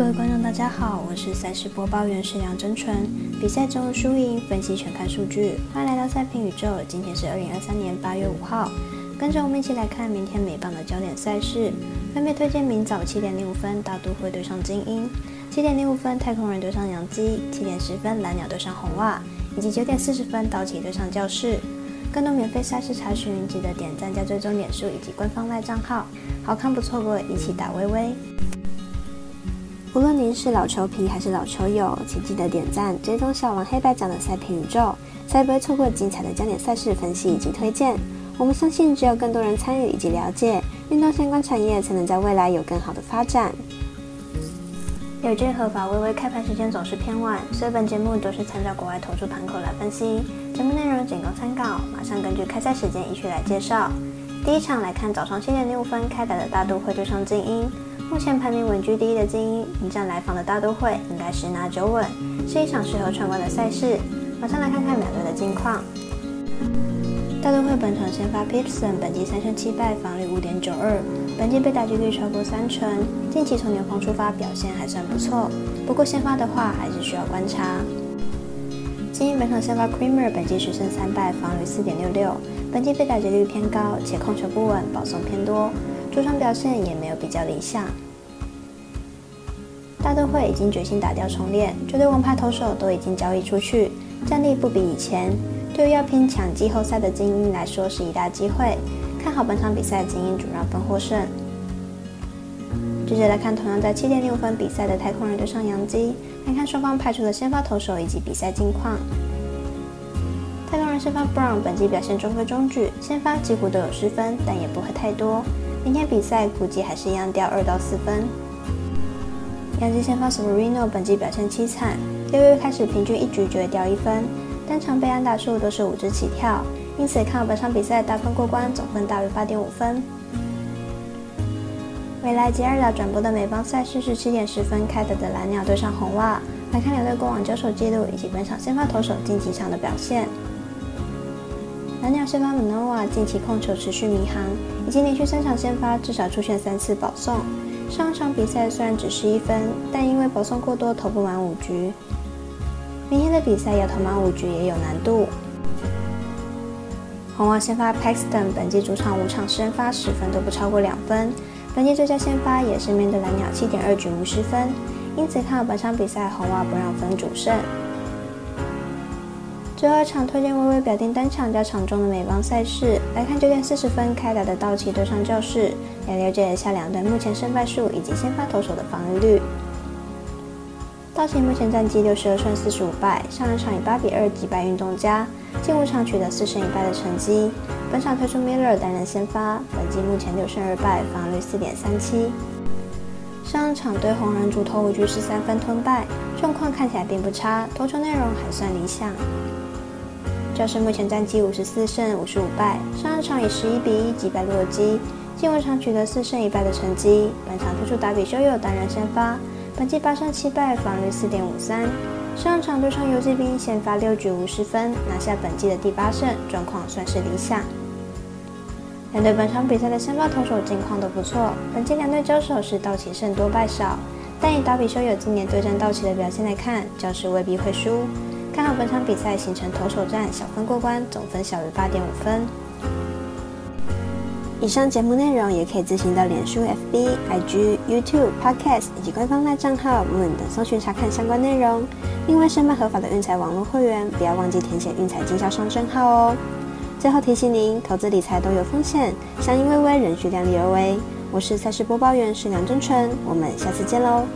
各位观众，大家好，我是赛事播报员石梁真纯。比赛中的输赢分析全看数据，欢迎来到赛评宇宙。今天是二零二三年八月五号，跟着我们一起来看明天美棒的焦点赛事，分别推荐明早七点零五分大都会对上精英，七点零五分太空人对上洋基，七点十分蓝鸟对上红袜，以及九点四十分道奇对上教室。更多免费赛事查询，记得点赞加追踪点数以及官方赖账号，好看不错过，一起打微微。无论您是老球皮还是老球友，请记得点赞、追踪小王黑白奖的赛评宇宙，才不会错过精彩的焦点赛事分析以及推荐。我们相信，只有更多人参与以及了解运动相关产业，才能在未来有更好的发展。有件合法微微开盘时间总是偏晚，所以本节目都是参照国外投注盘口来分析，节目内容仅供参考。马上根据开赛时间依序来介绍。第一场来看早上七点六分开打的大都会对上精英。目前排名稳居第一的精英迎战来访的大都会，应该十拿九稳，是一场适合闯关的赛事。马上来看看两队的近况。大都会本场先发 Peterson，本季三胜七败，防率五点九二，本季被打击率超过三成，近期从牛棚出发表现还算不错，不过先发的话还是需要观察。精英本场先发 Creamer，本季十胜三败，防率四点六六，本季被打劫率偏高，且控球不稳，保送偏多。主场表现也没有比较理想，大都会已经决心打掉重练，球队王牌投手都已经交易出去，战力不比以前。对于要拼抢季后赛的精英来说是一大机会，看好本场比赛精英主让分获胜。接着来看同样在七点六分比赛的太空人对上洋基，来看双方派出的先发投手以及比赛近况。太空人先发 Brown 本季表现中规中矩，先发几乎都有失分，但也不会太多。明天比赛估计还是一样掉二到四分。杨基先发 Severino 本季表现凄惨，六月开始平均一局就会掉一分，单场被安打数都是五支起跳，因此看好本场比赛大分过关，总分大于八点五分。未来吉尔达转播的美邦赛事是七点十分开打的蓝鸟对上红袜，来看两队过往交手记录以及本场先发投手近几场的表现。蓝鸟先发 Manoa 近期控球持续迷航，已经连续三场先发至少出现三次保送。上一场比赛虽然只是一分，但因为保送过多投不满五局。明天的比赛要投满五局也有难度。红袜先发 Paxton 本季主场五场先发十分都不超过两分，本季最佳先发也是面对蓝鸟七点二局无失分，因此看好本场比赛红袜不让分主胜。最后一场推荐微微表定单场加场中的美邦赛事，来看九点四十分开打的道奇对上教室，来了解一下两队目前胜败数以及先发投手的防御率。道奇目前战绩六十二胜四十五败，上一场以八比二击败运动家，近五场取得四胜一败的成绩。本场推出 Miller 担任先发，本季目前六胜二败，防率四点三七。上一场对红人主投五局十三分吞败，状况看起来并不差，投球内容还算理想。教士目前战绩五十四胜五十五败，上一场以十一比一击败洛基，近五场取得四胜一败的成绩。本场推出达比修友担任先发，本季八胜七败，防御四点五三。上场对上游击兵，先发六局五十分，拿下本季的第八胜，状况算是理想。两队本场比赛的先发投手近况都不错，本季两队交手是道奇胜多败少，但以达比修有今年对战道奇的表现来看，教士未必会输。看好本场比赛形成投手战，小分过关，总分小于八点五分。以上节目内容也可以自行到脸书、FB、IG、YouTube、Podcast 以及官方赖账号 Moon 等搜寻查看相关内容。另外，申办合法的运财网络会员，不要忘记填写运财经销商证号哦。最后提醒您，投资理财都有风险，相依微微，仍需量力而为。我是赛事播报员是梁真纯，我们下次见喽。